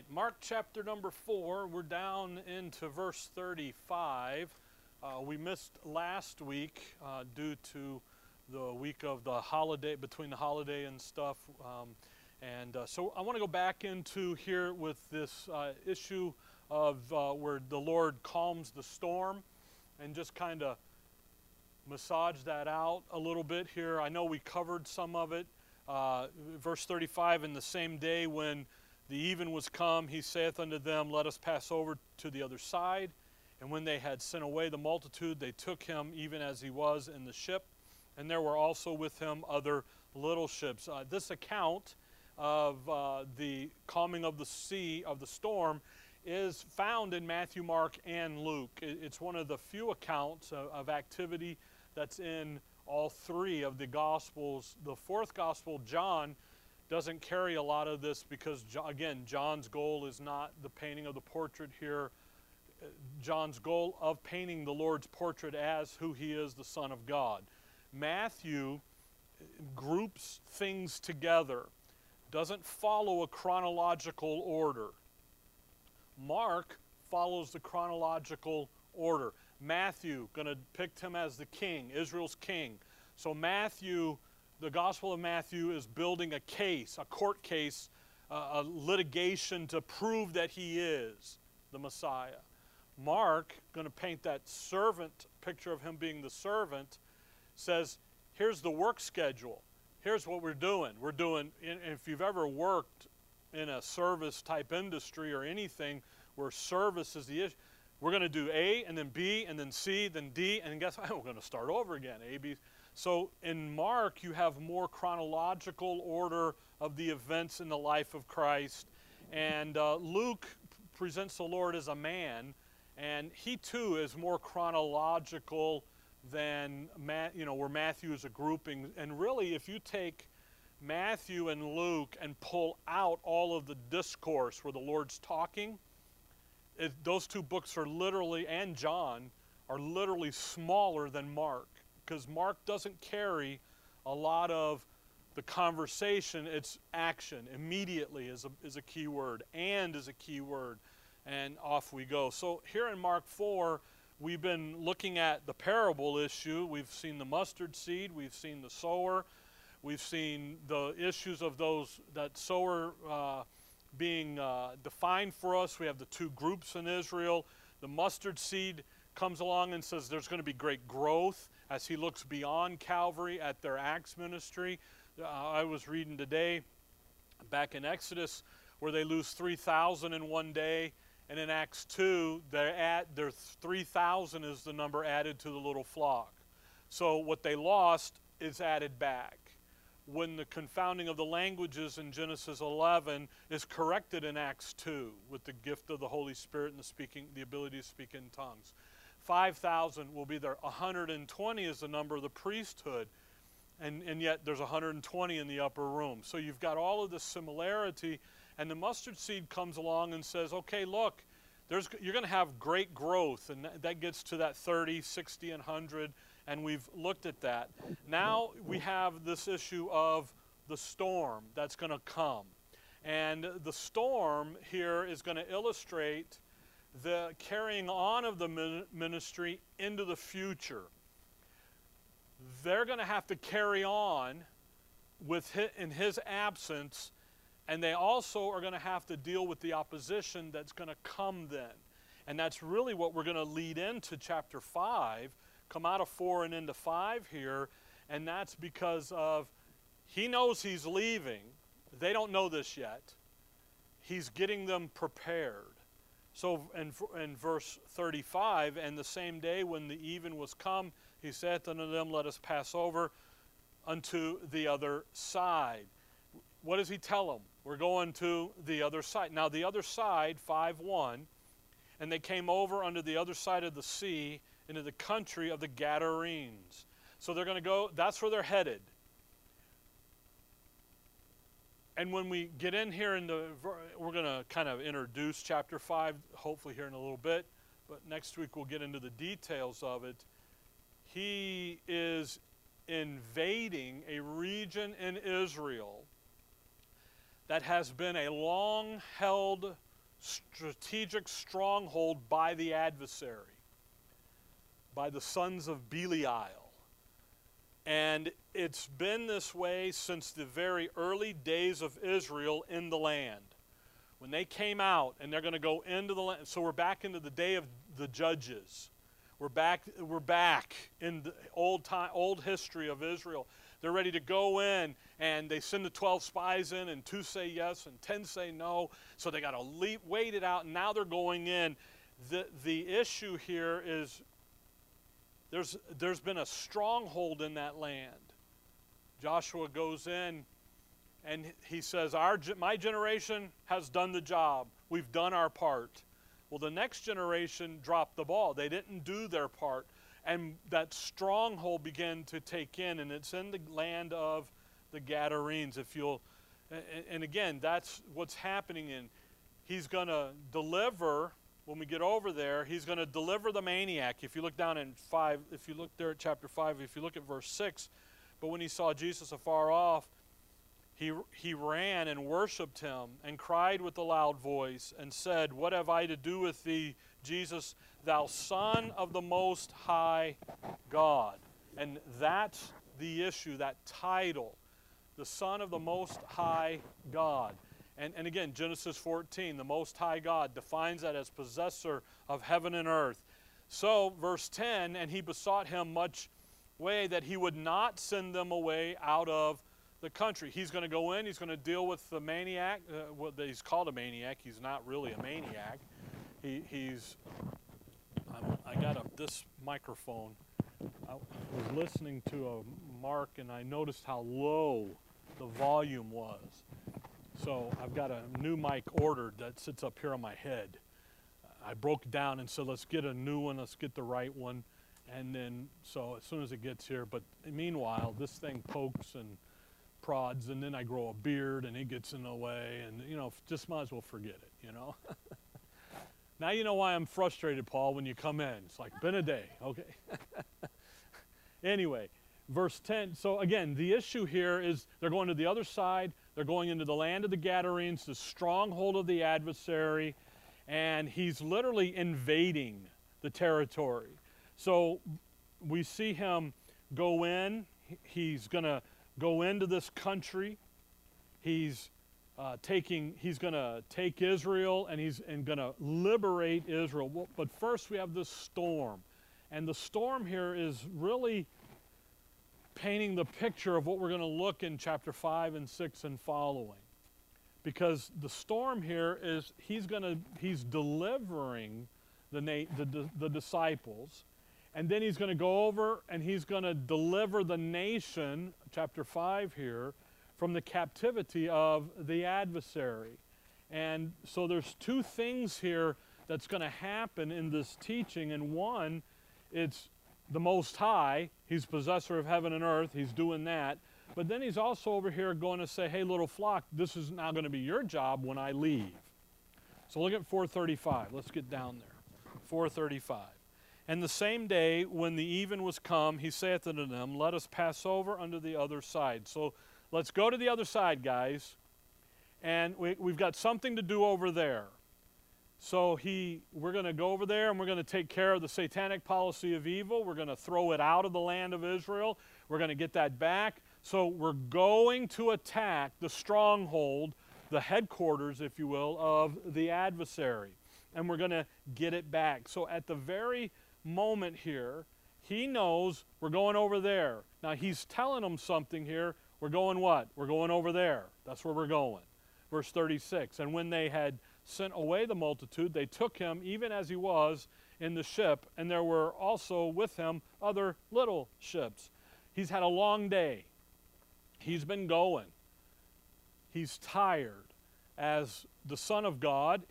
right, Mark chapter number four. We're down into verse 35. Uh, we missed last week uh, due to the week of the holiday, between the holiday and stuff. Um, and uh, so I want to go back into here with this uh, issue of uh, where the Lord calms the storm and just kind of massage that out a little bit here. I know we covered some of it. Uh, verse 35 In the same day when the even was come, he saith unto them, Let us pass over to the other side. And when they had sent away the multitude, they took him even as he was in the ship. And there were also with him other little ships. Uh, this account of uh, the calming of the sea, of the storm, is found in Matthew, Mark, and Luke. It's one of the few accounts of, of activity that's in all three of the Gospels. The fourth Gospel, John, doesn't carry a lot of this because, again, John's goal is not the painting of the portrait here. John's goal of painting the Lord's portrait as who he is, the Son of God. Matthew groups things together, doesn't follow a chronological order. Mark follows the chronological order. Matthew, going to pick him as the king, Israel's king. So Matthew the Gospel of Matthew is building a case, a court case, uh, a litigation to prove that he is the Messiah. Mark, going to paint that servant picture of him being the servant, says, here's the work schedule. Here's what we're doing. We're doing, if you've ever worked in a service type industry or anything where service is the issue, we're going to do A and then B and then C, then D, and guess what? We're going to start over again. A, B. So in Mark, you have more chronological order of the events in the life of Christ. And uh, Luke presents the Lord as a man, and he too is more chronological than you know where Matthew is a grouping. And really, if you take Matthew and Luke and pull out all of the discourse where the Lord's talking, it, those two books are literally, and John, are literally smaller than Mark because Mark doesn't carry a lot of the conversation, it's action. Immediately is a, is a key word, and is a key word, and off we go. So here in Mark 4, we've been looking at the parable issue. We've seen the mustard seed, we've seen the sower, we've seen the issues of those, that sower uh, being uh, defined for us. We have the two groups in Israel. The mustard seed comes along and says there's going to be great growth as he looks beyond Calvary at their Acts ministry. Uh, I was reading today back in Exodus where they lose 3,000 in one day. And in Acts 2, they're at, their 3,000 is the number added to the little flock. So what they lost is added back. When the confounding of the languages in Genesis 11 is corrected in Acts 2 with the gift of the Holy Spirit and the speaking, the ability to speak in tongues. 5,000 will be there. 120 is the number of the priesthood. And, and yet there's 120 in the upper room. So you've got all of this similarity. And the mustard seed comes along and says, okay, look, there's, you're going to have great growth. And that, gets to that 30, 60, and 100. And we've looked at that. Now we have this issue of the storm that's going to come. And the storm here is going to illustrate the carrying on of the ministry into the future. They're going to have to carry on with his, in his absence, and they also are going to have to deal with the opposition that's going to come then. And that's really what we're going to lead into chapter 5, come out of 4 and into 5 here, and that's because of he knows he's leaving. They don't know this yet. He's getting them prepared. So in, in verse 35, and the same day when the even was come, he saith unto them, Let us pass over unto the other side. What does he tell them? We're going to the other side. Now, the other side, 5 1, and they came over unto the other side of the sea into the country of the Gadarenes. So they're going to go, that's where they're headed. And when we get in here, in the, we're going to kind of introduce chapter 5, hopefully, here in a little bit. But next week, we'll get into the details of it. He is invading a region in Israel that has been a long held strategic stronghold by the adversary, by the sons of Belial. And it's been this way since the very early days of Israel in the land. When they came out and they're going to go into the land, so we're back into the day of the judges. We're back, we're back in the old time, old history of Israel. They're ready to go in, and they send the 12 spies in, and two say yes, and 10 say no. So they got to wait it out, and now they're going in. The, the issue here is there's, there's been a stronghold in that land. Joshua goes in, and he says, Our, My generation has done the job. We've done our part. Well, the next generation dropped the ball. They didn't do their part. And that stronghold began to take in, and it's in the land of the Gadarenes. If you'll, and again, that's what's happening in. He's going to deliver when we get over there. He's going to deliver the maniac. If you look down in five, if you look there at chapter five, if you look at verse six, but when he saw Jesus afar off, he, he ran and worshipped him and cried with a loud voice and said, What have I to do with thee, Jesus, thou Son of the Most High God? And that's the issue, that title, the Son of the Most High God. And, and again, Genesis 14, the Most High God defines that as possessor of heaven and earth. So, verse 10, and he besought him much way that he would not send them away out of the country. He's going to go in, he's going to deal with the maniac. Uh, well, he's called a maniac, he's not really a maniac. He, he's, I'm, i got this microphone. I was listening to a mark and I noticed how low the volume was. So I've got a new mic ordered that sits up here on my head. I broke down and said, let's get a new one, let's get the right one. And then, so as soon as it gets here, but meanwhile, this thing pokes and prods and then I grow a beard and it gets in the way and you know just might as well forget it you know now you know why I'm frustrated Paul when you come in it's like been a day okay anyway verse 10 so again the issue here is they're going to the other side they're going into the land of the Gadarenes the stronghold of the adversary and he's literally invading the territory so we see him go in he's going to go into this country. He's uh, taking, he's going to take Israel and he's and going to liberate Israel. But first, we have this storm. And the storm here is really painting the picture of what we're going to look in chapter 5 and 6 and following. Because the storm here is he's going to, he's delivering the, the, the disciples and then he's going to go over and he's going to deliver the nation, chapter 5 here, from the captivity of the adversary. And so there's two things here that's going to happen in this teaching. And one, it's the Most High. He's possessor of heaven and earth. He's doing that. But then he's also over here going to say, hey, little flock, this is now going to be your job when I leave. So look at 435. Let's get down there. 435. And the same day, when the even was come, he saith unto them, Let us pass over unto the other side. So let's go to the other side, guys. And we, we've got something to do over there. So he, we're going to go over there and we're going to take care of the satanic policy of evil. We're going to throw it out of the land of Israel. We're going to get that back. So we're going to attack the stronghold, the headquarters, if you will, of the adversary. And we're going to get it back. So at the very moment here. He knows we're going over there. Now he's telling them something here. We're going what? We're going over there. That's where we're going. Verse 36 And when they had sent away the multitude, they took him even as he was in the ship, and there were also with him other little ships. He's had a long day. He's been going. He's tired. As the Son of God,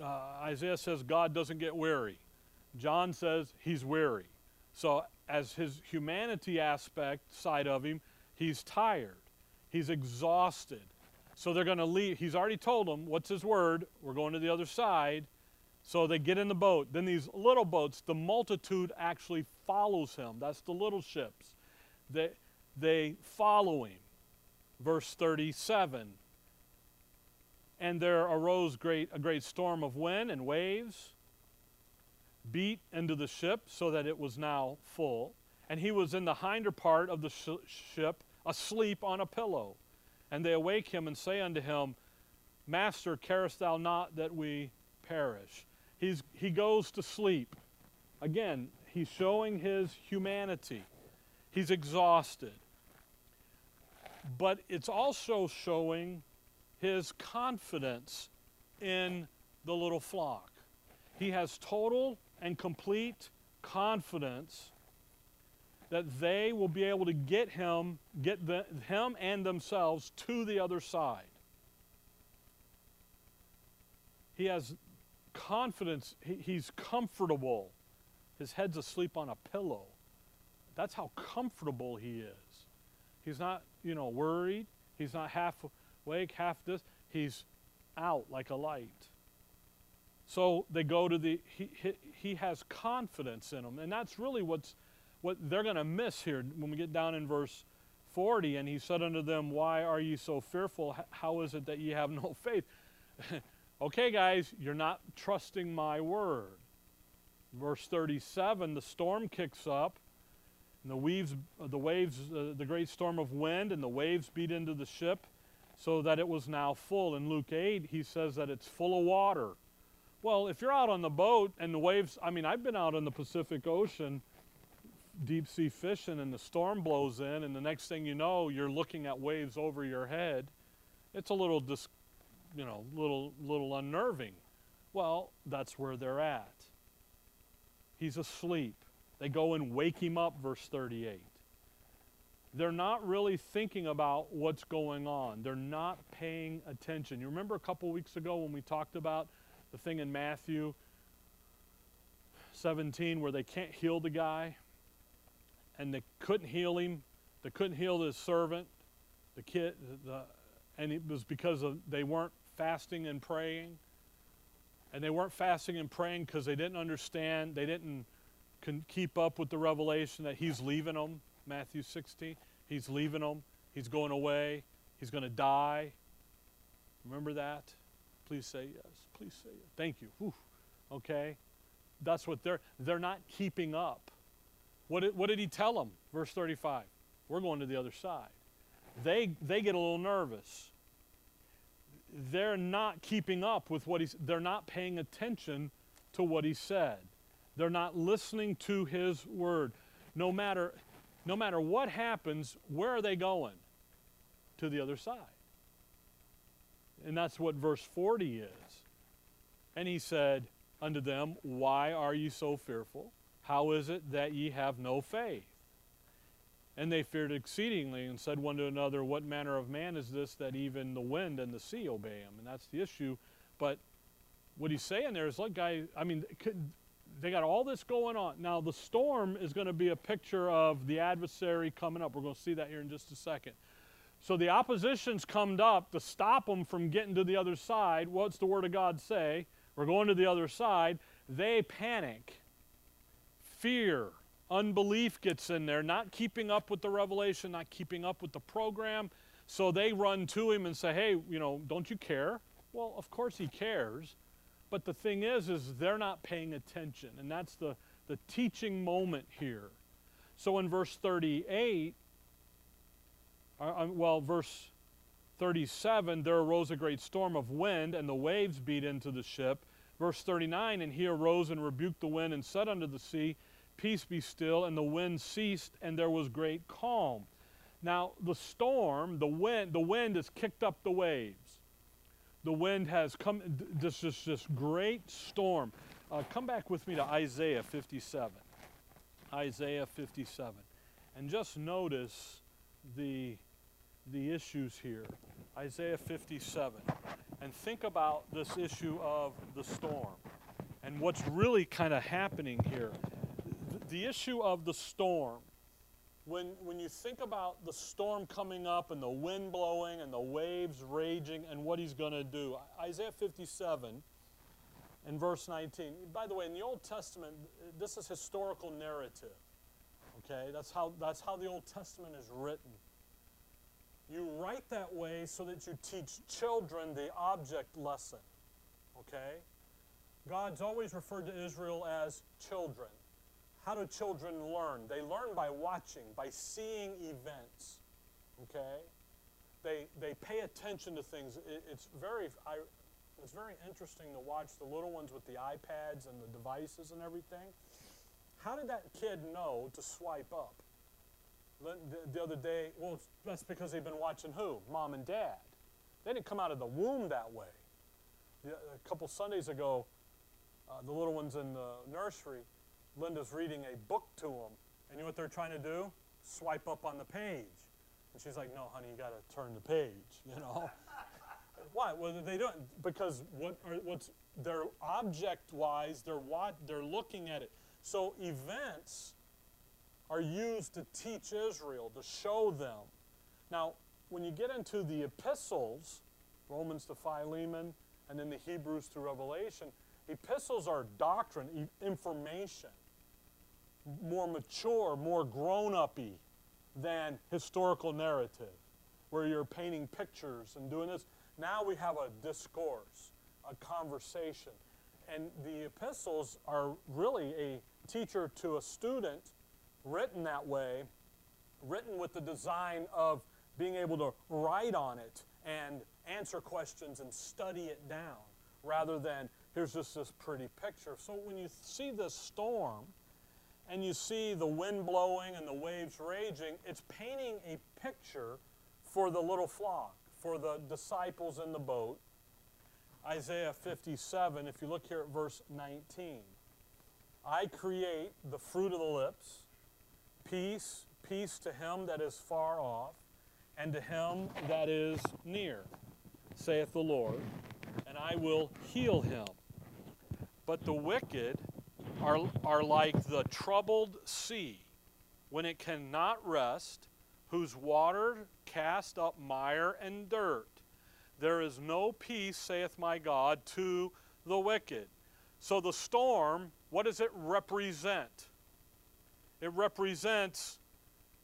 uh, Isaiah says God doesn't get weary. John says he's weary. So, as his humanity aspect side of him, he's tired, he's exhausted. So, they're going to leave. He's already told them, What's his word? We're going to the other side. So, they get in the boat. Then, these little boats, the multitude actually follows him. That's the little ships. They, they follow him. Verse 37 And there arose great, a great storm of wind and waves, beat into the ship so that it was now full. And he was in the hinder part of the sh- ship, asleep on a pillow. And they awake him and say unto him, Master, carest thou not that we perish? He's, he goes to sleep. Again, he's showing his humanity. He's exhausted. But it's also showing his confidence in the little flock. He has total and complete confidence that they will be able to get him, get the, him and themselves to the other side. He has confidence, he, he's comfortable. His head's asleep on a pillow. That's how comfortable he is. He's not, you know, worried. He's not half awake, half this. He's out like a light. So they go to the, he, he, he has confidence in him. And that's really what's, what they're going to miss here when we get down in verse 40. And he said unto them, Why are ye so fearful? How is it that ye have no faith? okay, guys, you're not trusting my word. Verse 37 the storm kicks up, and the, weaves, the waves, uh, the great storm of wind, and the waves beat into the ship so that it was now full. In Luke 8, he says that it's full of water. Well, if you're out on the boat and the waves, I mean, I've been out in the Pacific Ocean deep sea fishing and the storm blows in, and the next thing you know, you're looking at waves over your head. It's a little, dis, you know, little, little unnerving. Well, that's where they're at. He's asleep. They go and wake him up, verse 38. They're not really thinking about what's going on. They're not paying attention. You remember a couple weeks ago when we talked about the thing in Matthew 17 where they can't heal the guy and they couldn't heal him. They couldn't heal his servant, the kid, the, and it was because of, they weren't fasting and praying. And they weren't fasting and praying because they didn't understand, they didn't keep up with the revelation that he's leaving them, Matthew 16. He's leaving them, he's going away, he's going to die. Remember that? Please say yes. Please say yes. Thank you. Whew. Okay? That's what they're they're not keeping up. What did, what did he tell them? Verse 35. We're going to the other side. They they get a little nervous. They're not keeping up with what he's they're not paying attention to what he said. They're not listening to his word. No matter no matter what happens, where are they going? To the other side. And that's what verse 40 is. And he said unto them, Why are you so fearful? How is it that ye have no faith? And they feared exceedingly and said one to another, What manner of man is this that even the wind and the sea obey him? And that's the issue. But what he's saying there is, look, guys, I mean, they got all this going on. Now, the storm is going to be a picture of the adversary coming up. We're going to see that here in just a second. So the opposition's come up to stop them from getting to the other side. What's the Word of God say? We're going to the other side. They panic. Fear, unbelief gets in there, not keeping up with the revelation, not keeping up with the program. So they run to him and say, hey, you know, don't you care? Well, of course he cares. But the thing is, is they're not paying attention. And that's the, the teaching moment here. So in verse 38, uh, uh well, verse 37, there arose a great storm of wind, and the waves beat into the ship. Verse 39, and he arose and rebuked the wind and said unto the sea, Peace be still. And the wind ceased, and there was great calm. Now, the storm, the wind, the wind has kicked up the waves. The wind has come, this is this great storm. Uh, come back with me to Isaiah 57. Isaiah 57. And just notice the the issues here. Isaiah 57. And think about this issue of the storm and what's really kind of happening here. The, issue of the storm, when, when you think about the storm coming up and the wind blowing and the waves raging and what he's going to do, Isaiah 57 and verse 19. By the way, in the Old Testament, this is historical narrative. Okay, that's how, that's how the Old Testament is written. You write that way so that you teach children the object lesson. Okay? God's always referred to Israel as children. How do children learn? They learn by watching, by seeing events. Okay? They, they pay attention to things. It, it's, very, I, it's very interesting to watch the little ones with the iPads and the devices and everything. How did that kid know to swipe up? The, the other day, well, that's because they've been watching who? Mom and dad. They didn't come out of the womb that way. A couple Sundays ago, uh, the little ones in the nursery, Linda's reading a book to them. And you know what they're trying to do? Swipe up on the page. And she's like, no, honey, you got to turn the page, you know? Why? Well, they don't, because what are, what's, they're object-wise, they're, what, they're looking at it. So events are used to teach Israel, to show them. Now, when you get into the epistles, Romans to Philemon, and then the Hebrews to Revelation, epistles are doctrine, information, more mature, more grown uppy than historical narrative, where you're painting pictures and doing this. Now we have a discourse, a conversation. And the epistles are really a teacher to a student written that way, written with the design of being able to write on it and answer questions and study it down rather than here's just this pretty picture. So when you see this storm and you see the wind blowing and the waves raging, it's painting a picture for the little flock, for the disciples in the boat. Isaiah 57, if you look here at verse 19. I create the fruit of the lips, peace, peace to him that is far off, and to him that is near, saith the Lord, and I will heal him. But the wicked are, are like the troubled sea when it cannot rest, whose water cast up mire and dirt. There is no peace, saith my God, to the wicked. So the storm, what does it represent? It represents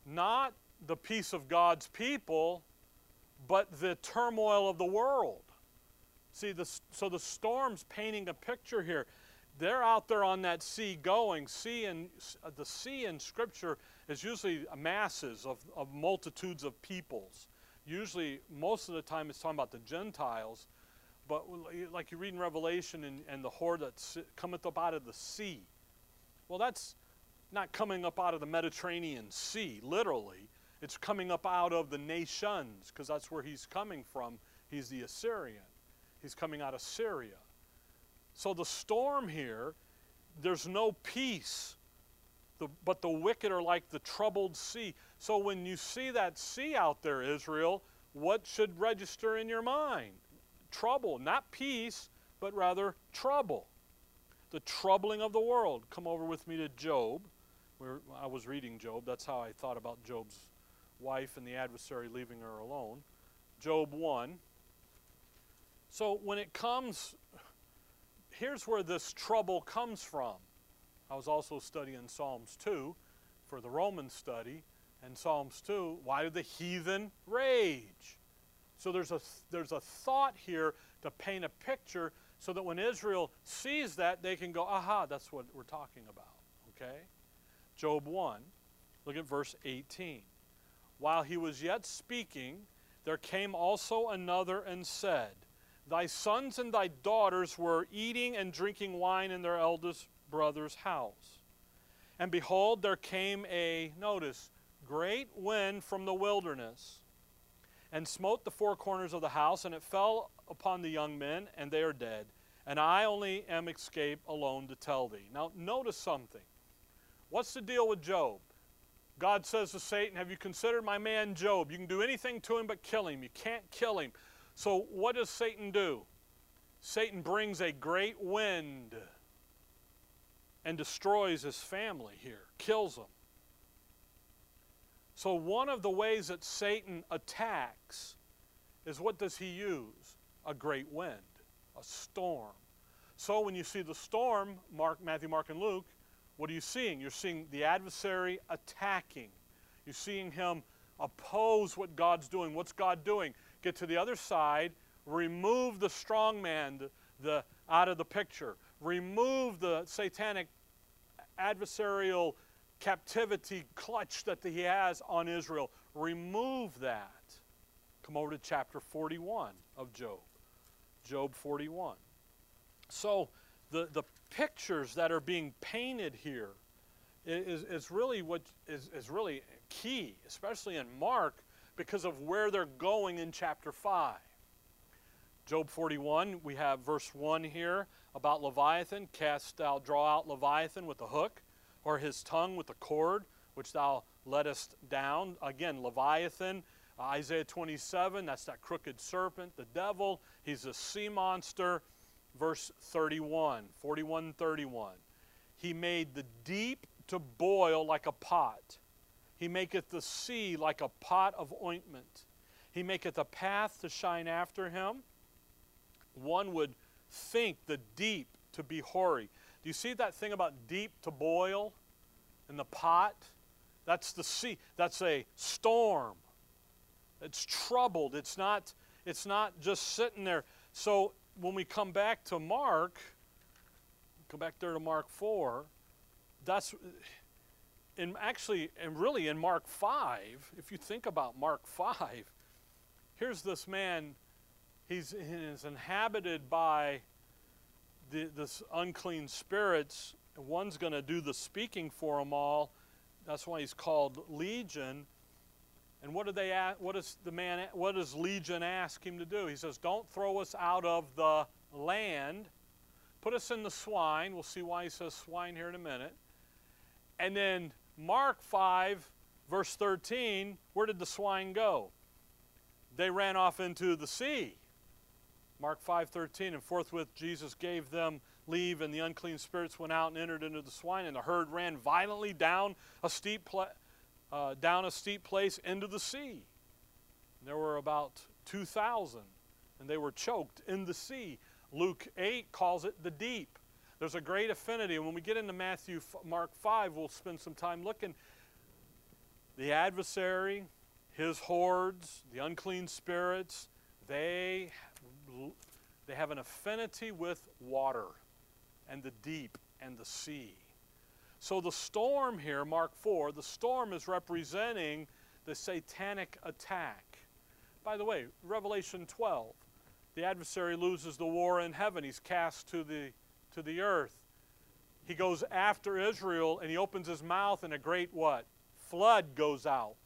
not the peace of God's people, but the turmoil of the world. See, the, so the storm's painting a picture here. They're out there on that sea going. Sea and, uh, the sea in Scripture is usually masses of, of multitudes of peoples. Usually, most of the time, it's talking about the Gentiles. But like you read in Revelation and, and the horde that cometh up out of the sea. Well, that's not coming up out of the Mediterranean Sea, literally. It's coming up out of the nations, because that's where he's coming from. He's the Assyrian. He's coming out of Syria. So the storm here, there's no peace. The, but the wicked are like the troubled sea. So when you see that sea out there, Israel, what should register in your mind? Trouble, not peace, but rather trouble. The troubling of the world. Come over with me to Job. Where I was reading Job. That's how I thought about Job's wife and the adversary leaving her alone. Job 1. So when it comes, here's where this trouble comes from. I was also studying Psalms 2 for the Roman study. And Psalms 2, why do the heathen rage? So there's a, there's a thought here to paint a picture so that when Israel sees that, they can go, aha, that's what we're talking about. Okay? Job 1, look at verse 18. While he was yet speaking, there came also another and said, Thy sons and thy daughters were eating and drinking wine in their eldest brother's house. And behold, there came a, notice, great wind from the wilderness, and smote the four corners of the house, and it fell upon the young men, and they are dead. And I only am escaped alone to tell thee. Now, notice something. What's the deal with Job? God says to Satan, Have you considered my man Job? You can do anything to him but kill him. You can't kill him. So, what does Satan do? Satan brings a great wind and destroys his family here, kills them. So, one of the ways that Satan attacks is what does he use? A great wind, a storm. So, when you see the storm, Mark, Matthew, Mark, and Luke, what are you seeing? You're seeing the adversary attacking. You're seeing him oppose what God's doing. What's God doing? Get to the other side, remove the strong man the, the, out of the picture, remove the satanic adversarial captivity clutch that he has on Israel. Remove that. Come over to chapter 41 of Job. Job 41. So the, the pictures that are being painted here is, is really what is, is really key, especially in Mark, because of where they're going in chapter 5. Job 41, we have verse 1 here about Leviathan. Cast out, draw out Leviathan with a hook, or his tongue with a cord, which thou lettest down. Again, Leviathan, uh, Isaiah 27, that's that crooked serpent, the devil. He's a sea monster. Verse 31, 41 31. He made the deep to boil like a pot. He maketh the sea like a pot of ointment. He maketh a path to shine after him. One would think the deep to be hoary. Do you see that thing about deep to boil in the pot? That's the sea. That's a storm. It's troubled. It's not, it's not just sitting there. So when we come back to Mark, go back there to Mark 4, that's in actually and really in Mark 5, if you think about Mark 5, here's this man, he's, he's inhabited by the, this unclean spirits. One's going to do the speaking for them all. That's why he's called Legion. And what do they ask, what does the man what does Legion ask him to do? He says, "Don't throw us out of the land. Put us in the swine." We'll see why he says swine here in a minute. And then Mark 5 verse 13, where did the swine go? They ran off into the sea. Mark 5:13 and forthwith Jesus gave them leave and the unclean spirits went out and entered into the swine and the herd ran violently down a steep uh, down a steep place into the sea. And there were about 2,000, and they were choked in the sea. Luke 8 calls it the deep. There's a great affinity. And when we get into Matthew, Mark 5, we'll spend some time looking. The adversary, his hordes, the unclean spirits, they, they have an affinity with water and the deep and the sea. So the storm here, Mark 4, the storm is representing the satanic attack. By the way, Revelation 12, the adversary loses the war in heaven. He's cast to the, to the earth. He goes after Israel and he opens his mouth and a great what? Flood goes out.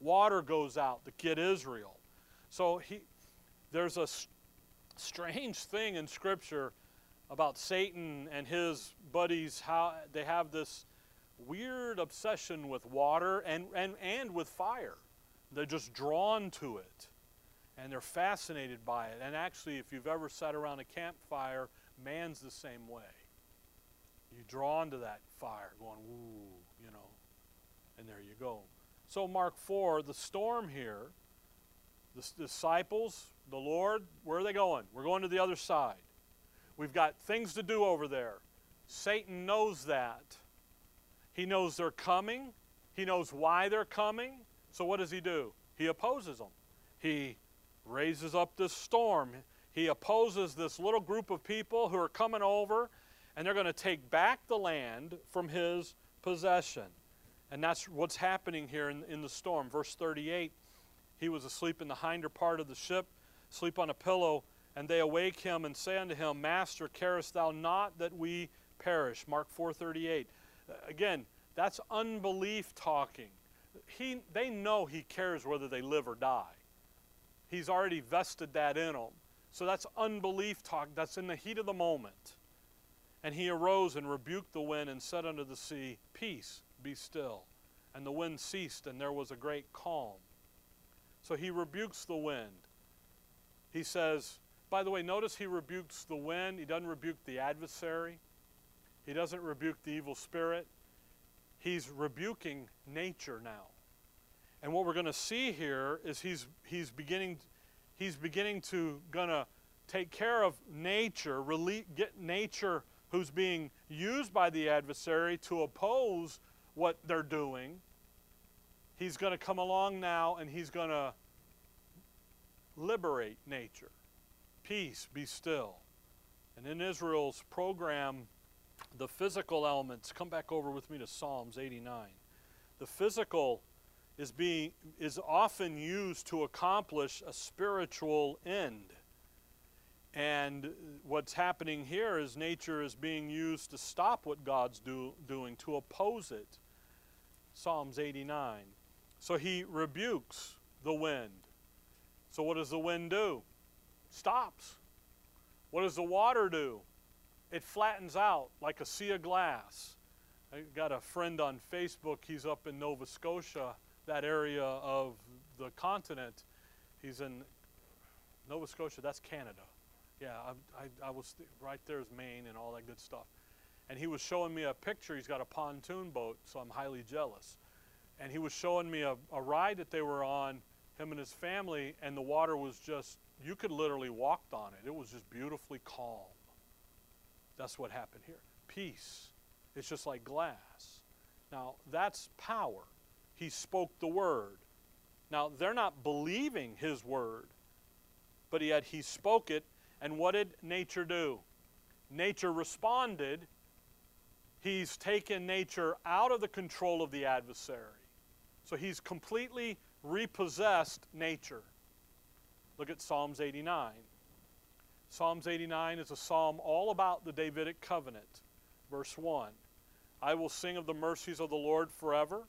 Water goes out to get Israel. So he, there's a strange thing in Scripture about Satan and his buddies, how they have this weird obsession with water and, and, and with fire. They're just drawn to it and they're fascinated by it. And actually, if you've ever sat around a campfire, man's the same way. You drawn to that fire, going, woo, you know, and there you go. So, Mark 4, the storm here, the disciples, the Lord, where are they going? We're going to the other side. We've got things to do over there. Satan knows that. He knows they're coming. He knows why they're coming. So what does he do? He opposes them. He raises up this storm. He opposes this little group of people who are coming over, and they're going to take back the land from his possession. And that's what's happening here in, in the storm. Verse 38 He was asleep in the hinder part of the ship, sleep on a pillow, and they awake him and say unto him, Master, carest thou not that we perish? Mark 4:38. Again, that's unbelief talking. He, they know he cares whether they live or die. He's already vested that in them. So that's unbelief talk. That's in the heat of the moment. And he arose and rebuked the wind and said unto the sea, Peace, be still. And the wind ceased, and there was a great calm. So he rebukes the wind. He says, by the way, notice he rebukes the wind. He doesn't rebuke the adversary. He doesn't rebuke the evil spirit. He's rebuking nature now. And what we're going to see here is he's, he's, beginning, he's beginning to to take care of nature, get nature who's being used by the adversary to oppose what they're doing. He's going to come along now and he's going to liberate nature. Peace, be still. And in Israel's program, the physical elements, come back over with me to Psalms 89. The physical is being is often used to accomplish a spiritual end. And what's happening here is nature is being used to stop what God's do, doing, to oppose it. Psalms 89. So he rebukes the wind. So what does the wind do? Stops. What does the water do? It flattens out like a sea of glass. I got a friend on Facebook. He's up in Nova Scotia, that area of the continent. He's in Nova Scotia, that's Canada. Yeah, I, I, I was right there's Maine and all that good stuff. And he was showing me a picture. He's got a pontoon boat, so I'm highly jealous. And he was showing me a, a ride that they were on, him and his family, and the water was just, you could literally walk on it. It was just beautifully calm. That's what happened here. Peace. It's just like glass. Now, that's power. He spoke the word. Now, they're not believing his word, but yet he spoke it and what did nature do? Nature responded. He's taken nature out of the control of the adversary. So he's completely repossessed nature. Look at Psalms 89. Psalms 89 is a psalm all about the Davidic covenant. Verse 1 I will sing of the mercies of the Lord forever.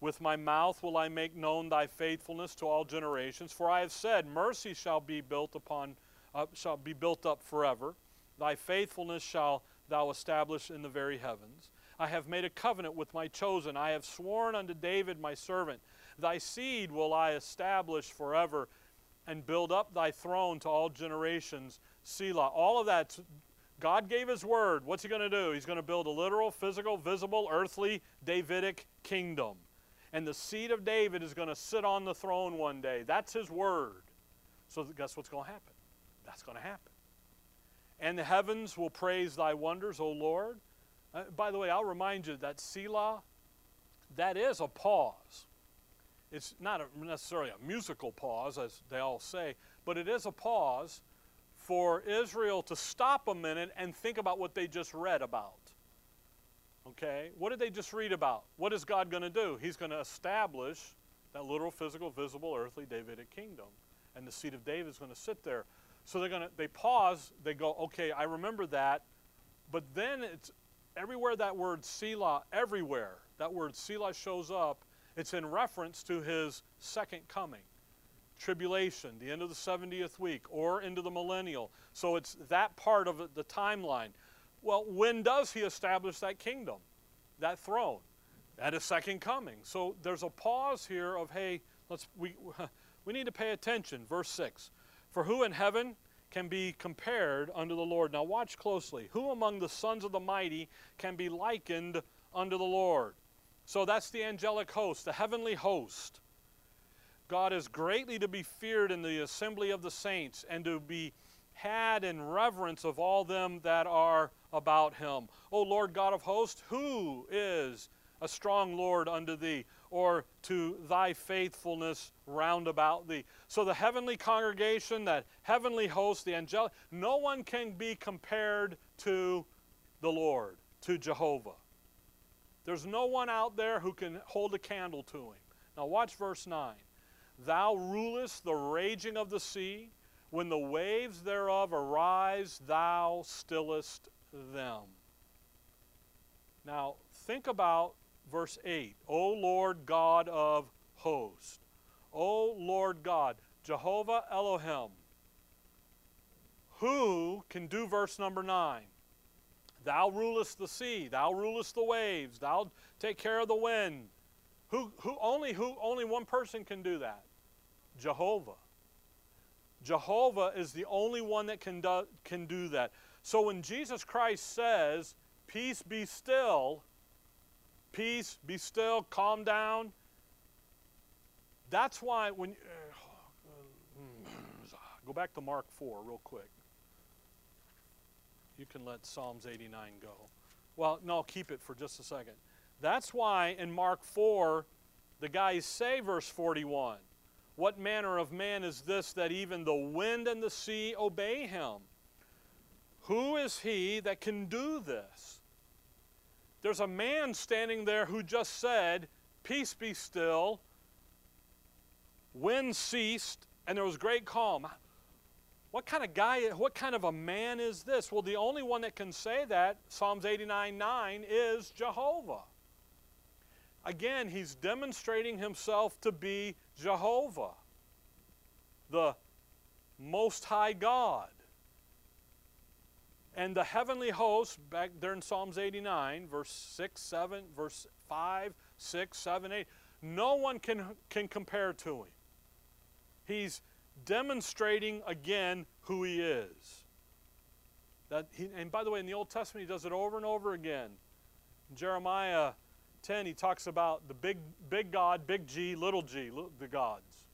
With my mouth will I make known thy faithfulness to all generations. For I have said, Mercy shall be built upon uh, shall be built up forever. Thy faithfulness shall thou establish in the very heavens. I have made a covenant with my chosen. I have sworn unto David my servant. Thy seed will I establish forever and build up thy throne to all generations. Selah. All of that, God gave his word. What's he going to do? He's going to build a literal, physical, visible, earthly, Davidic kingdom. And the seed of David is going to sit on the throne one day. That's his word. So guess what's going to happen? That's going to happen. And the heavens will praise thy wonders, O Lord. Uh, by the way, I'll remind you that Selah, that is a pause. It's not a, necessarily a musical pause, as they all say, but it is a pause for Israel to stop a minute and think about what they just read about. Okay? What did they just read about? What is God going to do? He's going to establish that literal, physical, visible, earthly Davidic kingdom. And the seed of David is going to sit there. So they're gonna they pause, they go, okay, I remember that, but then it's everywhere that word Selah, everywhere that word Selah shows up, it's in reference to his second coming. Tribulation, the end of the 70th week, or into the millennial. So it's that part of the timeline. Well, when does he establish that kingdom, that throne? At his second coming. So there's a pause here of, hey, let's we we need to pay attention. Verse 6. For who in heaven can be compared unto the Lord? Now watch closely. Who among the sons of the mighty can be likened unto the Lord? So that's the angelic host, the heavenly host. God is greatly to be feared in the assembly of the saints and to be had in reverence of all them that are about him. O Lord God of hosts, who is a strong Lord unto thee? or to thy faithfulness round about thee. So the heavenly congregation, that heavenly host, the angelic, no one can be compared to the Lord, to Jehovah. There's no one out there who can hold a candle to him. Now watch verse 9. Thou rulest the raging of the sea. When the waves thereof arise, thou stillest them. Now, think about verse 8 O Lord God of hosts, O Lord God, Jehovah Elohim, who can do verse number 9? Thou rulest the sea, thou rulest the waves, thou take care of the wind. Who, who only who only one person can do that? Jehovah. Jehovah is the only one that can do, can do that. So when Jesus Christ says, "Peace be still," peace, be still, calm down. That's why when uh, go back to Mark 4 real quick. You can let Psalms 89 go. Well, no, keep it for just a second. That's why in Mark 4 the guys say, verse 41, What manner of man is this that even the wind and the sea obey him? Who is he that can do this? There's a man standing there who just said, Peace be still. Wind ceased, and there was great calm. What kind of guy, what kind of a man is this? Well, the only one that can say that, Psalms 89 9, is Jehovah. Again, he's demonstrating himself to be Jehovah, the Most High God. And the heavenly host, back there in Psalms 89, verse 6, 7, verse 5, 6, 7, 8, no one can, can compare to him. He's demonstrating again who he is. That he, and by the way, in the Old Testament, he does it over and over again. In Jeremiah 10, he talks about the big, big God, big G, little g, the gods.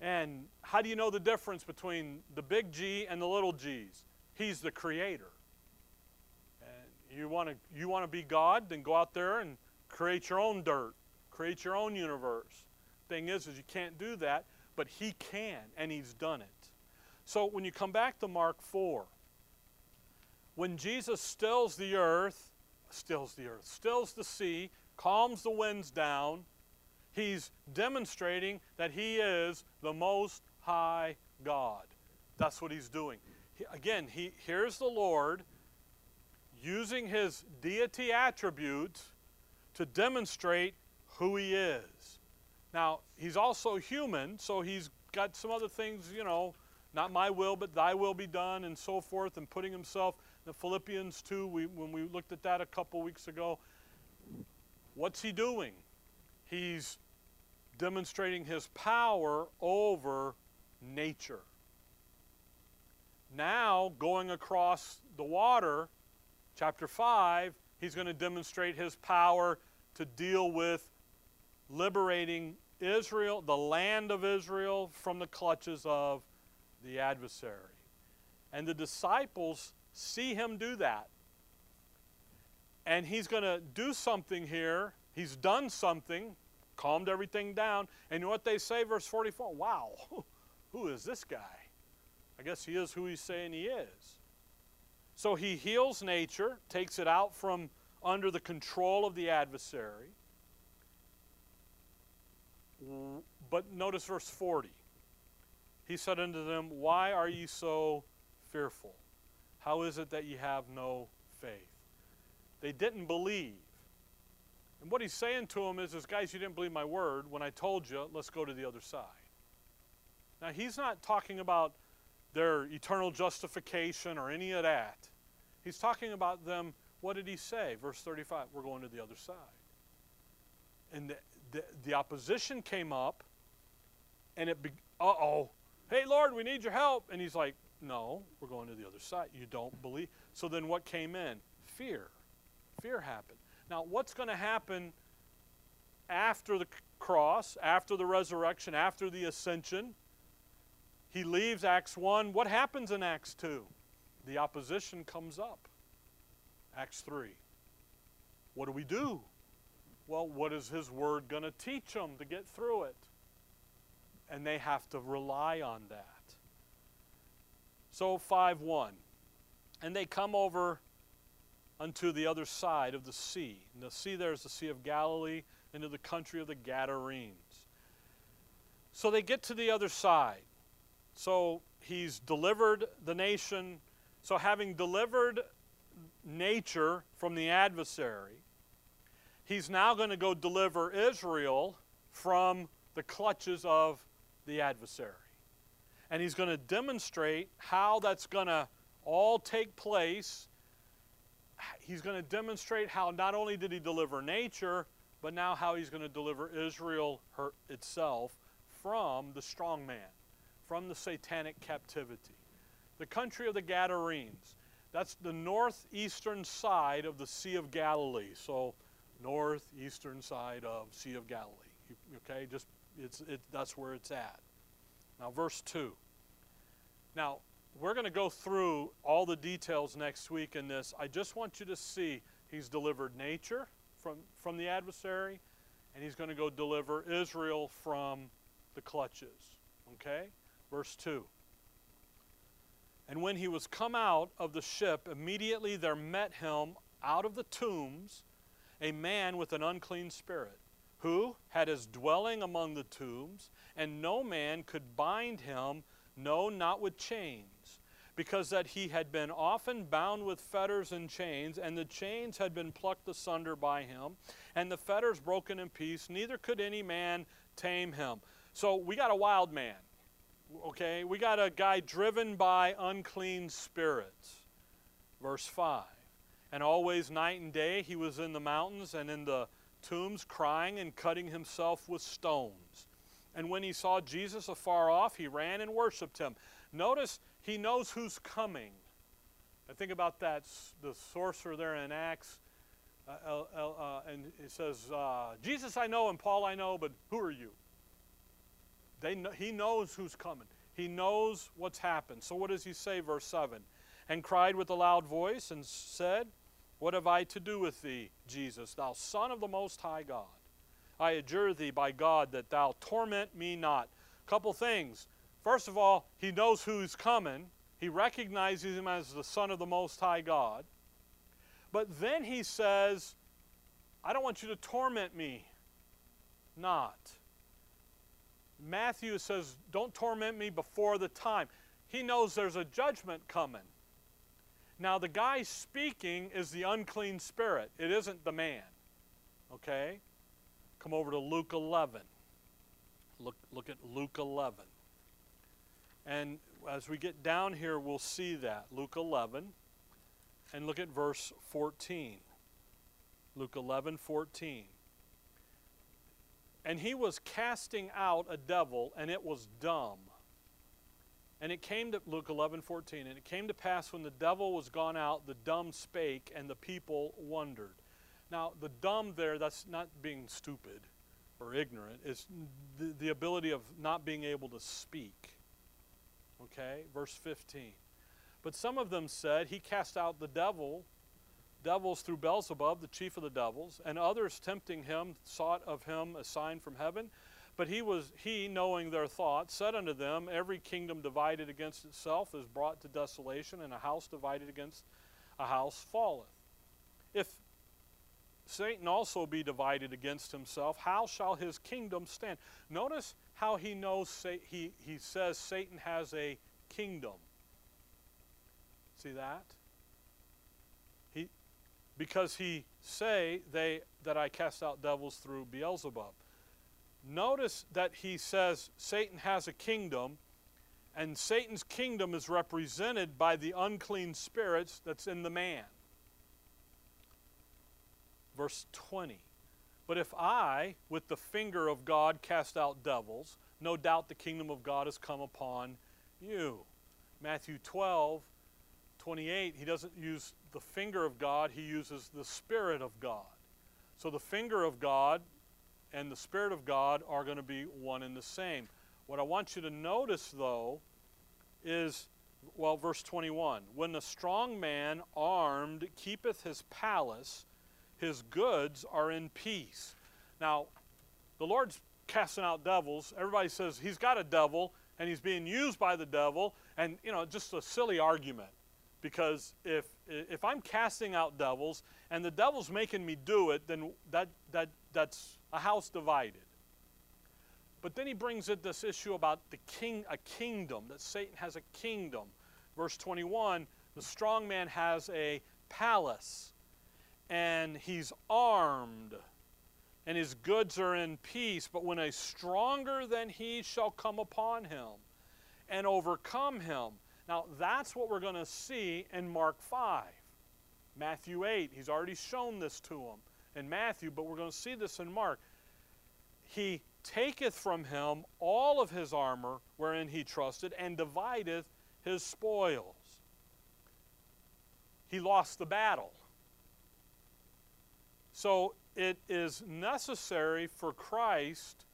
And how do you know the difference between the big G and the little g's? He's the creator. And you want to you want to be God, then go out there and create your own dirt, create your own universe. Thing is, is you can't do that, but He can, and He's done it. So when you come back to Mark 4, when Jesus stills the earth, stills the earth, stills the sea, calms the winds down, he's demonstrating that he is the most high God. That's what he's doing. Again, he, here's the Lord using his deity attributes to demonstrate who he is. Now, he's also human, so he's got some other things, you know, not my will, but thy will be done, and so forth, and putting himself, in the Philippians 2, we, when we looked at that a couple weeks ago, what's he doing? He's demonstrating his power over nature. Now, going across the water, chapter 5, he's going to demonstrate his power to deal with liberating Israel, the land of Israel, from the clutches of the adversary. And the disciples see him do that. And he's going to do something here. He's done something, calmed everything down. And what they say, verse 44? Wow, who is this guy? I guess he is who he's saying he is. So he heals nature, takes it out from under the control of the adversary. But notice verse 40. He said unto them, Why are ye so fearful? How is it that ye have no faith? They didn't believe. And what he's saying to them is, is, guys, you didn't believe my word when I told you, let's go to the other side. Now, he's not talking about their eternal justification or any of that. He's talking about them, what did he say? Verse 35, we're going to the other side. And the, the, the opposition came up, and it, uh oh, hey, Lord, we need your help. And he's like, no, we're going to the other side. You don't believe. So then what came in? Fear. Fear happened. Now, what's going to happen after the cross, after the resurrection, after the ascension? He leaves Acts 1. What happens in Acts 2? The opposition comes up. Acts 3. What do we do? Well, what is His Word going to teach them to get through it? And they have to rely on that. So 5 1. And they come over unto the other side of the sea. And the sea there is the Sea of Galilee, into the country of the Gadarenes. So they get to the other side. So he's delivered the nation. So, having delivered nature from the adversary, he's now going to go deliver Israel from the clutches of the adversary. And he's going to demonstrate how that's going to all take place. He's going to demonstrate how not only did he deliver nature, but now how he's going to deliver Israel her, itself from the strong man from the satanic captivity. The country of the Gadarenes. That's the northeastern side of the Sea of Galilee. So, northeastern side of Sea of Galilee. Okay, just it's it, that's where it's at. Now, verse two. Now, we're going to go through all the details next week in this. I just want you to see he's delivered nature from from the adversary. and he's going to go deliver Israel from the clutches. Okay? Verse 2. And when he was come out of the ship, immediately there met him out of the tombs a man with an unclean spirit, who had his dwelling among the tombs, and no man could bind him, no, not with chains, because that he had been often bound with fetters and chains, and the chains had been plucked asunder by him, and the fetters broken in piece, neither could any man tame him. So we got a wild man okay? We got a guy driven by unclean spirits. Verse 5. And always night and day he was in the mountains and in the tombs crying and cutting himself with stones. And when he saw Jesus afar off, he ran and worshiped him. Notice he knows who's coming. I think about that, the sorcerer there in Acts. Uh, uh, and it says, uh, Jesus I know and Paul I know, but who are you? They know, he knows who's coming. He knows what's happened. So what does he say, verse 7? And cried with a loud voice and said, What have I to do with thee, Jesus, thou Son of the Most High God? I adjure thee by God that thou torment me not. Couple things. First of all, he knows who's coming. He recognizes him as the Son of the Most High God. But then he says, I don't want you to torment me not. Matthew says, Don't torment me before the time. He knows there's a judgment coming. Now, the guy speaking is the unclean spirit, it isn't the man. Okay? Come over to Luke 11. Look, look at Luke 11. And as we get down here, we'll see that. Luke 11. And look at verse 14. Luke 11, 14. And he was casting out a devil, and it was dumb. And it came to Luke 11, 14, and it came to pass when the devil was gone out, the dumb spake, and the people wondered. Now, the dumb there, that's not being stupid or ignorant, it's the, the ability of not being able to speak. Okay? Verse 15. But some of them said, He cast out the devil devils through Beelzebub, the chief of the devils, and others tempting him sought of him a sign from heaven. But he was he, knowing their thoughts, said unto them, Every kingdom divided against itself is brought to desolation, and a house divided against a house falleth. If Satan also be divided against himself, how shall his kingdom stand? Notice how he knows he, he says Satan has a kingdom. See that? Because he say they that I cast out devils through Beelzebub. Notice that he says Satan has a kingdom, and Satan's kingdom is represented by the unclean spirits that's in the man. Verse 20. But if I, with the finger of God, cast out devils, no doubt the kingdom of God has come upon you. Matthew 12, 28, he doesn't use the finger of God, he uses the Spirit of God. So the finger of God and the Spirit of God are going to be one and the same. What I want you to notice, though, is, well, verse 21 When the strong man armed keepeth his palace, his goods are in peace. Now, the Lord's casting out devils. Everybody says he's got a devil and he's being used by the devil, and, you know, just a silly argument because if if I'm casting out devils and the devil's making me do it, then that that that's a house divided. But then he brings in this issue about the king a kingdom that Satan has a kingdom. Verse 21, the strong man has a palace and he's armed and his goods are in peace, but when a stronger than he shall come upon him and overcome him, now, that's what we're going to see in Mark 5. Matthew 8, he's already shown this to them in Matthew, but we're going to see this in Mark. He taketh from him all of his armor wherein he trusted and divideth his spoils. He lost the battle. So it is necessary for Christ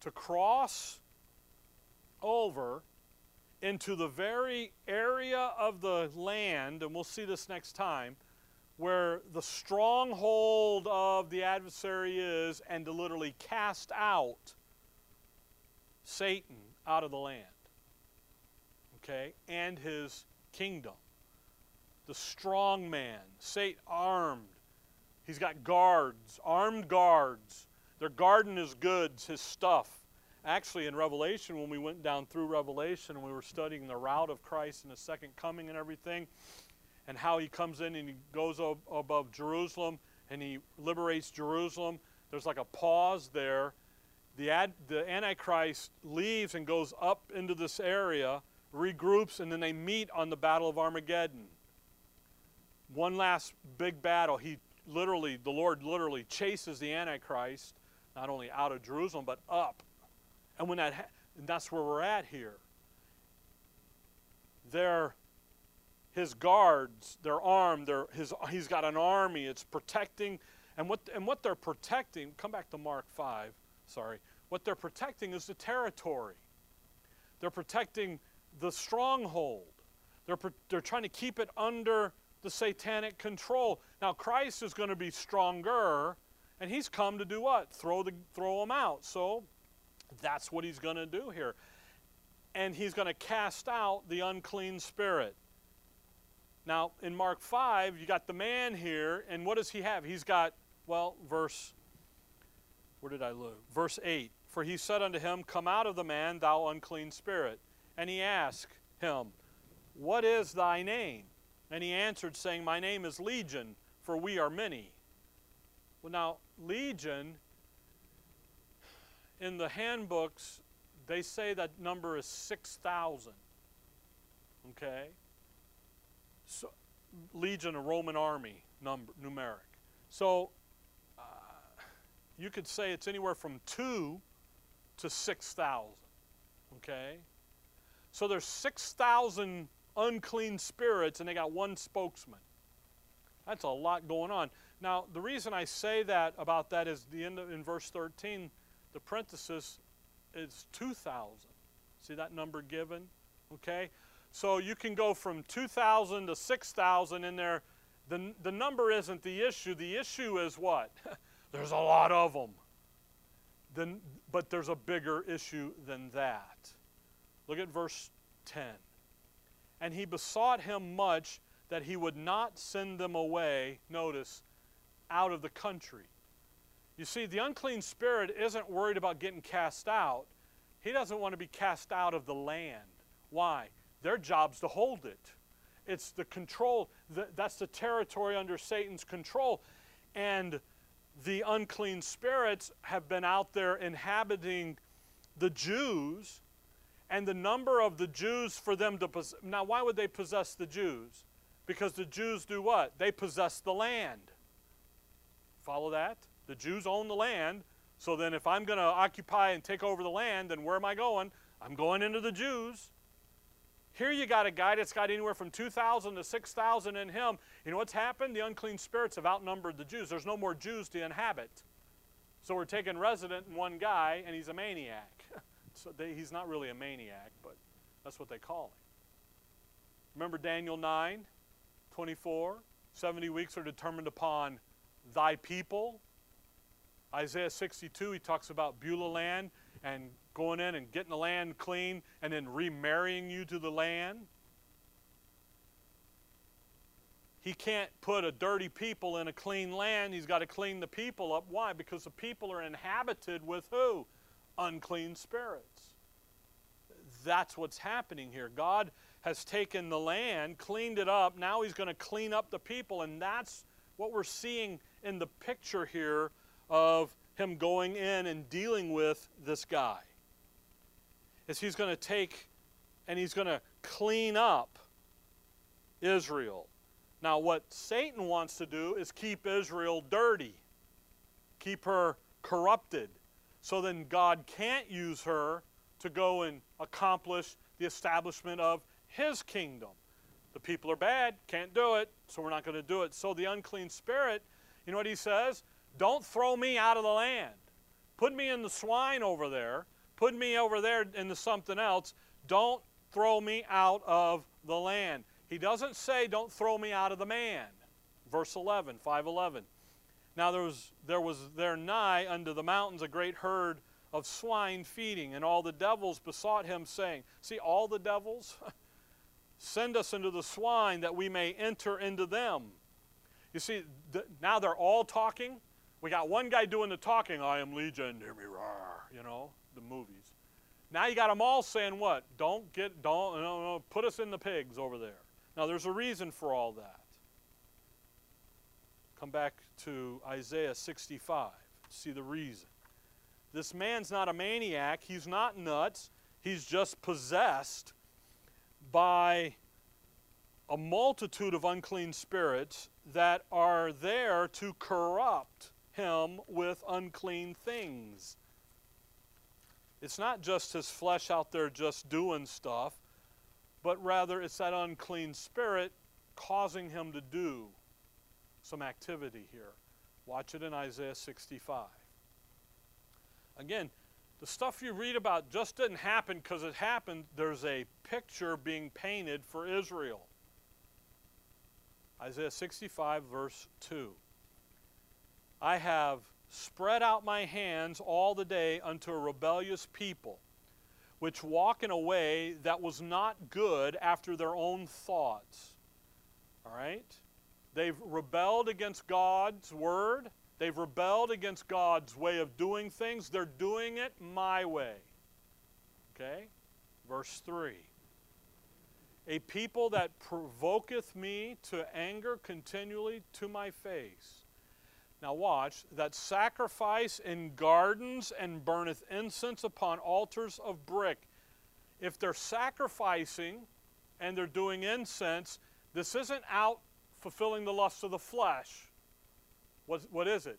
to cross over into the very area of the land, and we'll see this next time, where the stronghold of the adversary is and to literally cast out Satan out of the land. Okay? And his kingdom. The strong man, Satan armed. He's got guards, armed guards. Their garden his goods, his stuff. Actually, in Revelation, when we went down through Revelation and we were studying the route of Christ and the second coming and everything, and how he comes in and he goes above Jerusalem and he liberates Jerusalem, there's like a pause there. The, ad, the Antichrist leaves and goes up into this area, regroups, and then they meet on the Battle of Armageddon. One last big battle. He literally, the Lord literally chases the Antichrist, not only out of Jerusalem, but up and when that, and that's where we're at here. They're his guards, they're armed, they're his, he's got an army, it's protecting, and what, and what they're protecting, come back to Mark 5, sorry, what they're protecting is the territory. They're protecting the stronghold. They're, they're trying to keep it under the satanic control. Now, Christ is going to be stronger, and he's come to do what? Throw, the, throw them out. So that's what he's going to do here. And he's going to cast out the unclean spirit. Now, in Mark 5, you got the man here, and what does he have? He's got, well, verse, where did I lose? Verse 8. For he said unto him, Come out of the man, thou unclean spirit. And he asked him, What is thy name? And he answered, saying, My name is Legion, for we are many. Well, now, Legion in the handbooks, they say that number is 6,000. Okay? So, Legion, a Roman army number, numeric. So, uh, you could say it's anywhere from 2 to 6,000. Okay? So there's 6,000 unclean spirits and they got one spokesman. That's a lot going on. Now, the reason I say that about that is the end of, in verse 13 the parenthesis is 2,000. See that number given? Okay? So you can go from 2,000 to 6,000 in there. The, the number isn't the issue. The issue is what? there's a lot of them. Then, but there's a bigger issue than that. Look at verse 10. And he besought him much that he would not send them away, notice, out of the country. You see, the unclean spirit isn't worried about getting cast out. He doesn't want to be cast out of the land. Why? Their job's to hold it. It's the control, that's the territory under Satan's control. And the unclean spirits have been out there inhabiting the Jews, and the number of the Jews for them to possess. Now, why would they possess the Jews? Because the Jews do what? They possess the land. Follow that? The Jews own the land. So then, if I'm going to occupy and take over the land, then where am I going? I'm going into the Jews. Here you got a guy that's got anywhere from 2,000 to 6,000 in him. You know what's happened? The unclean spirits have outnumbered the Jews. There's no more Jews to inhabit. So we're taking resident in one guy, and he's a maniac. so they, he's not really a maniac, but that's what they call him. Remember Daniel 9, 24? 70 weeks are determined upon thy people Isaiah 62, he talks about Beulah land and going in and getting the land clean and then remarrying you to the land. He can't put a dirty people in a clean land. He's got to clean the people up. Why? Because the people are inhabited with who? Unclean spirits. That's what's happening here. God has taken the land, cleaned it up. Now he's going to clean up the people. And that's what we're seeing in the picture here of him going in and dealing with this guy. Is he's going to take and he's going to clean up Israel. Now, what Satan wants to do is keep Israel dirty, keep her corrupted, so then God can't use her to go and accomplish the establishment of his kingdom. The people are bad, can't do it, so we're not going to do it. So the unclean spirit, you know what he says? Don't throw me out of the land. Put me in the swine over there. Put me over there into something else. Don't throw me out of the land. He doesn't say, don't throw me out of the man. verse 11, 511. Now there was, there was there nigh unto the mountains a great herd of swine feeding, and all the devils besought him, saying, See, all the devils? Send us into the swine that we may enter into them. You see, now they're all talking. We got one guy doing the talking, I am Legion, hear me roar, you know, the movies. Now you got them all saying what? Don't get, don't, no, no, put us in the pigs over there. Now there's a reason for all that. Come back to Isaiah 65, see the reason. This man's not a maniac, he's not nuts, he's just possessed by a multitude of unclean spirits that are there to corrupt him with unclean things. It's not just his flesh out there just doing stuff, but rather it's that unclean spirit causing him to do some activity here. Watch it in Isaiah 65. Again, the stuff you read about just didn't happen because it happened. There's a picture being painted for Israel. Isaiah 65, verse 2. I have spread out my hands all the day unto a rebellious people, which walk in a way that was not good after their own thoughts. All right? They've rebelled against God's word. They've rebelled against God's way of doing things. They're doing it my way. Okay? Verse 3 A people that provoketh me to anger continually to my face. Now, watch, that sacrifice in gardens and burneth incense upon altars of brick. If they're sacrificing and they're doing incense, this isn't out fulfilling the lusts of the flesh. What, what is it?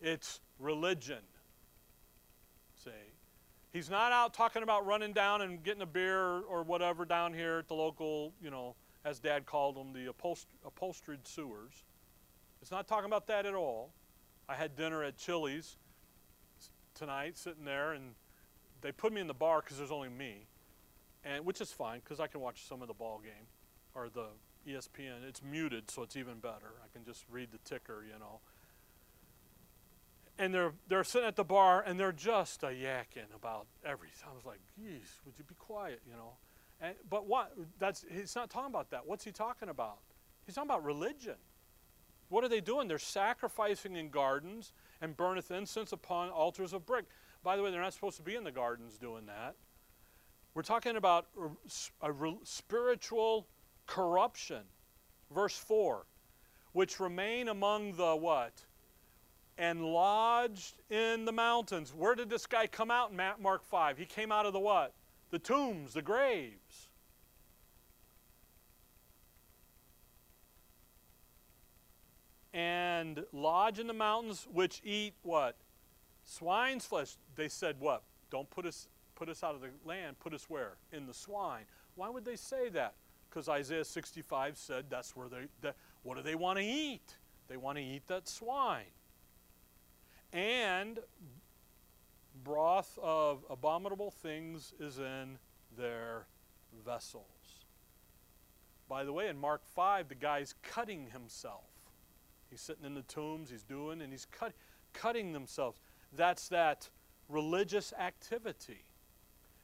It's religion. See? He's not out talking about running down and getting a beer or whatever down here at the local, you know, as Dad called them, the upholst- upholstered sewers. It's not talking about that at all. I had dinner at Chili's tonight, sitting there, and they put me in the bar because there's only me, and which is fine because I can watch some of the ball game or the ESPN. It's muted, so it's even better. I can just read the ticker, you know. And they're they're sitting at the bar and they're just a yakking about everything. I was like, geez, would you be quiet, you know? And, but what? That's he's not talking about that. What's he talking about? He's talking about religion. What are they doing? They're sacrificing in gardens and burneth incense upon altars of brick. By the way, they're not supposed to be in the gardens doing that. We're talking about a, spiritual corruption. Verse 4 which remain among the what? And lodged in the mountains. Where did this guy come out in Mark 5? He came out of the what? The tombs, the graves. And lodge in the mountains, which eat what? Swine's flesh. They said what? Don't put us put us out of the land. Put us where? In the swine. Why would they say that? because Isaiah 65 said that's where they, that, what do they want to eat? They want to eat that swine. And broth of abominable things is in their vessels. By the way, in Mark 5, the guy's cutting himself. He's sitting in the tombs, he's doing, and he's cut, cutting themselves. That's that religious activity.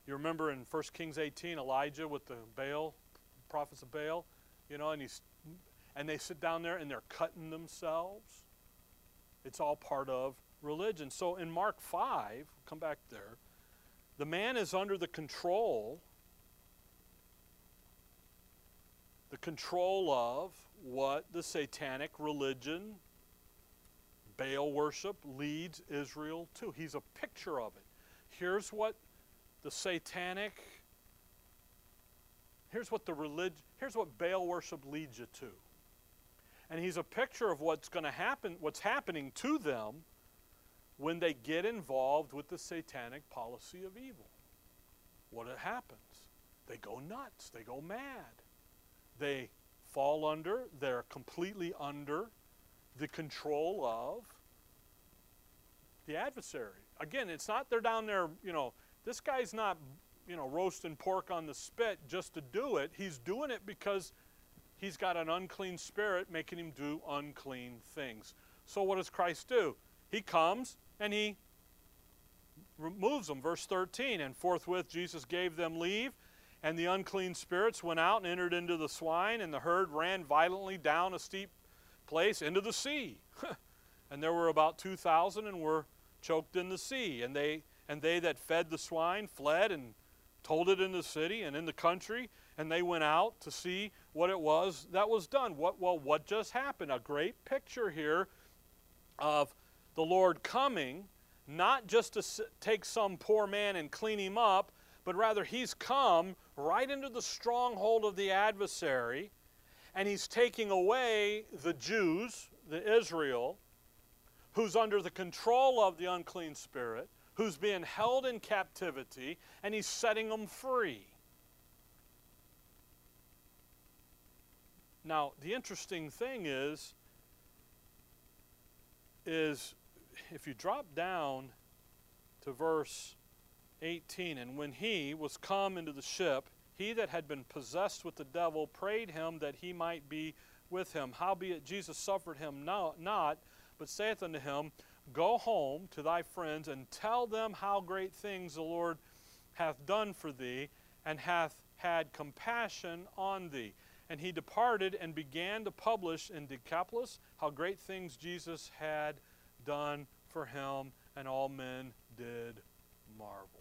You remember in 1 Kings 18, Elijah with the Baal prophets of Baal, you know, and he's and they sit down there and they're cutting themselves. It's all part of religion. So in Mark 5, come back there, the man is under the control the control of what the satanic religion Baal worship leads Israel to. He's a picture of it. Here's what the satanic here's what the religion, here's what Baal worship leads you to. And he's a picture of what's going to happen, what's happening to them when they get involved with the satanic policy of evil. What happens? They go nuts, they go mad. They fall under, they're completely under the control of the adversary. Again, it's not they're down there, you know, this guy's not you know, roasting pork on the spit just to do it. He's doing it because he's got an unclean spirit making him do unclean things. So what does Christ do? He comes and he removes them. Verse 13, and forthwith Jesus gave them leave, and the unclean spirits went out and entered into the swine, and the herd ran violently down a steep place into the sea. and there were about 2,000 and were choked in the sea. And they, and they that fed the swine fled and told it in the city and in the country, and they went out to see what it was that was done. What, well, what just happened? A great picture here of the Lord coming, not just to take some poor man and clean him up, but rather he's come right into the stronghold of the adversary, and he's taking away the Jews, the Israel, who's under the control of the unclean spirit, who's being held in captivity, and he's setting them free. Now, the interesting thing is, is if you drop down to verse 18, and when he was come into the ship, he that had been possessed with the devil prayed him that he might be with him. Howbeit Jesus suffered him not, but saith unto him, Go home to thy friends and tell them how great things the Lord hath done for thee, and hath had compassion on thee. And he departed and began to publish in Decapolis how great things Jesus had done for him, and all men did marvel.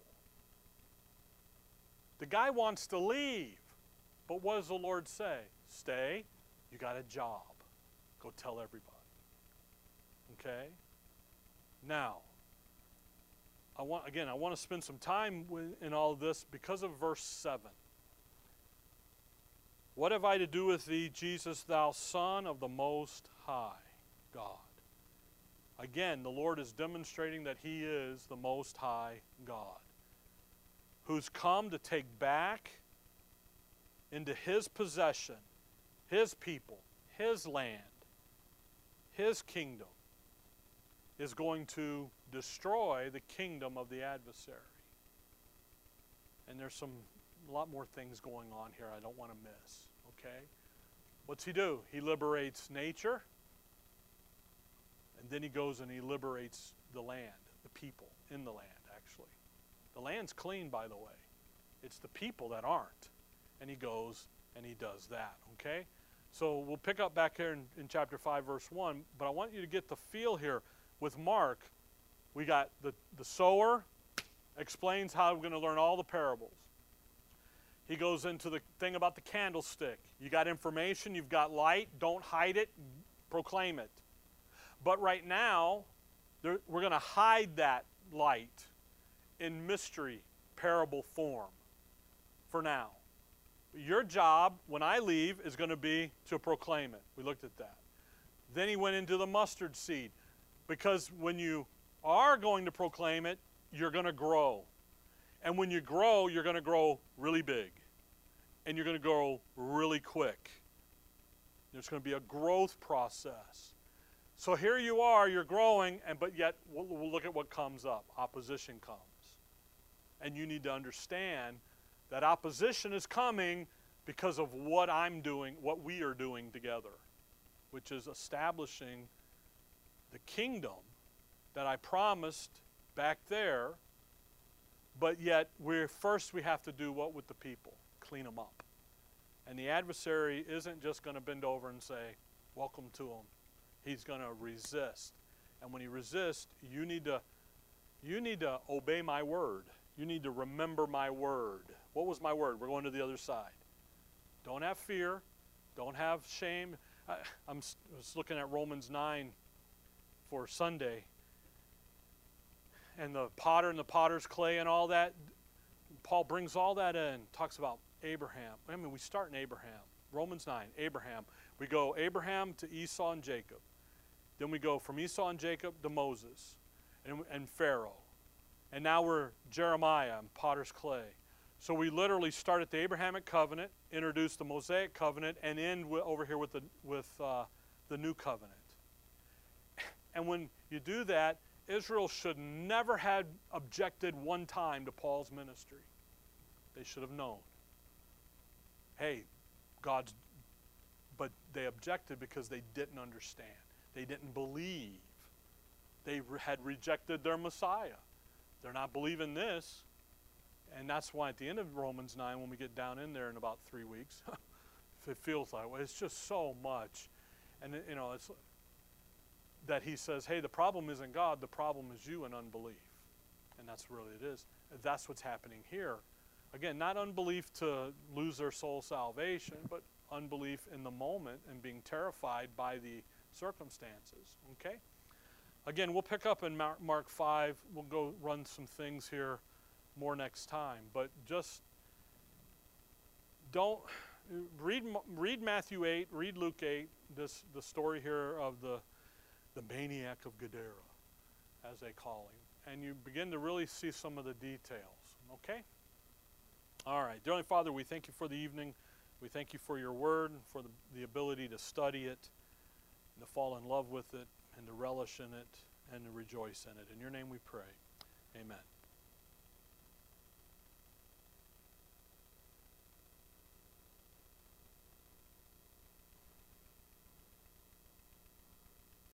The guy wants to leave, but what does the Lord say? Stay, you got a job. Go tell everybody. Okay? Now, I want again, I want to spend some time in all of this because of verse 7. What have I to do with thee, Jesus, thou Son of the Most High God? Again, the Lord is demonstrating that He is the Most High God, who's come to take back into His possession His people, His land, His kingdom, is going to destroy the kingdom of the adversary. And there's some a lot more things going on here I don't want to miss. Okay? What's he do? He liberates nature, and then he goes and he liberates the land, the people in the land. The land's clean, by the way. It's the people that aren't. And he goes and he does that. Okay? So we'll pick up back here in, in chapter 5, verse 1, but I want you to get the feel here. With Mark, we got the, the sower explains how we're going to learn all the parables. He goes into the thing about the candlestick. You got information, you've got light, don't hide it, proclaim it. But right now, we're going to hide that light in mystery, parable form for now. Your job when I leave is going to be to proclaim it. We looked at that. Then he went into the mustard seed because when you are going to proclaim it, you're going to grow. And when you grow, you're going to grow really big. And you're going to grow really quick. There's going to be a growth process. So here you are, you're growing, and but yet we'll, we'll look at what comes up. Opposition comes. And you need to understand that opposition is coming because of what I'm doing, what we are doing together, which is establishing the kingdom that I promised back there but yet, we're first we have to do what with the people? Clean them up. And the adversary isn't just going to bend over and say, "Welcome to him." He's going to resist. And when he resists, you need to you need to obey my word. You need to remember my word. What was my word? We're going to the other side. Don't have fear. Don't have shame. I, I'm I was looking at Romans 9 for Sunday, and the potter and the potter's clay and all that. Paul brings all that in, talks about Abraham. I mean, we start in Abraham. Romans 9, Abraham. We go Abraham to Esau and Jacob. Then we go from Esau and Jacob to Moses and, and Pharaoh. And now we're Jeremiah and potter's clay. So we literally start at the Abrahamic covenant, introduce the Mosaic covenant, and end over here with the, with, uh, the new covenant. And when you do that, Israel should never have objected one time to Paul's ministry. They should have known. Hey, God's but they objected because they didn't understand. They didn't believe. They had rejected their Messiah. They're not believing this. And that's why at the end of Romans 9, when we get down in there in about three weeks, it feels like, well, it's just so much. And, you know, it's that he says, hey, the problem isn't God, the problem is you and unbelief. And that's really it is. That's what's happening here. Again, not unbelief to lose their soul salvation, but unbelief in the moment and being terrified by the circumstances. Okay? Again, we'll pick up in Mark 5. We'll go run some things here more next time. But just don't read read Matthew 8, read Luke 8, this the story here of the the maniac of Gadara, as they call him, and you begin to really see some of the details. Okay? All right. Dear Heavenly Father, we thank you for the evening. We thank you for your word, for the, the ability to study it, and to fall in love with it, and to relish in it, and to rejoice in it. In your name we pray. Amen.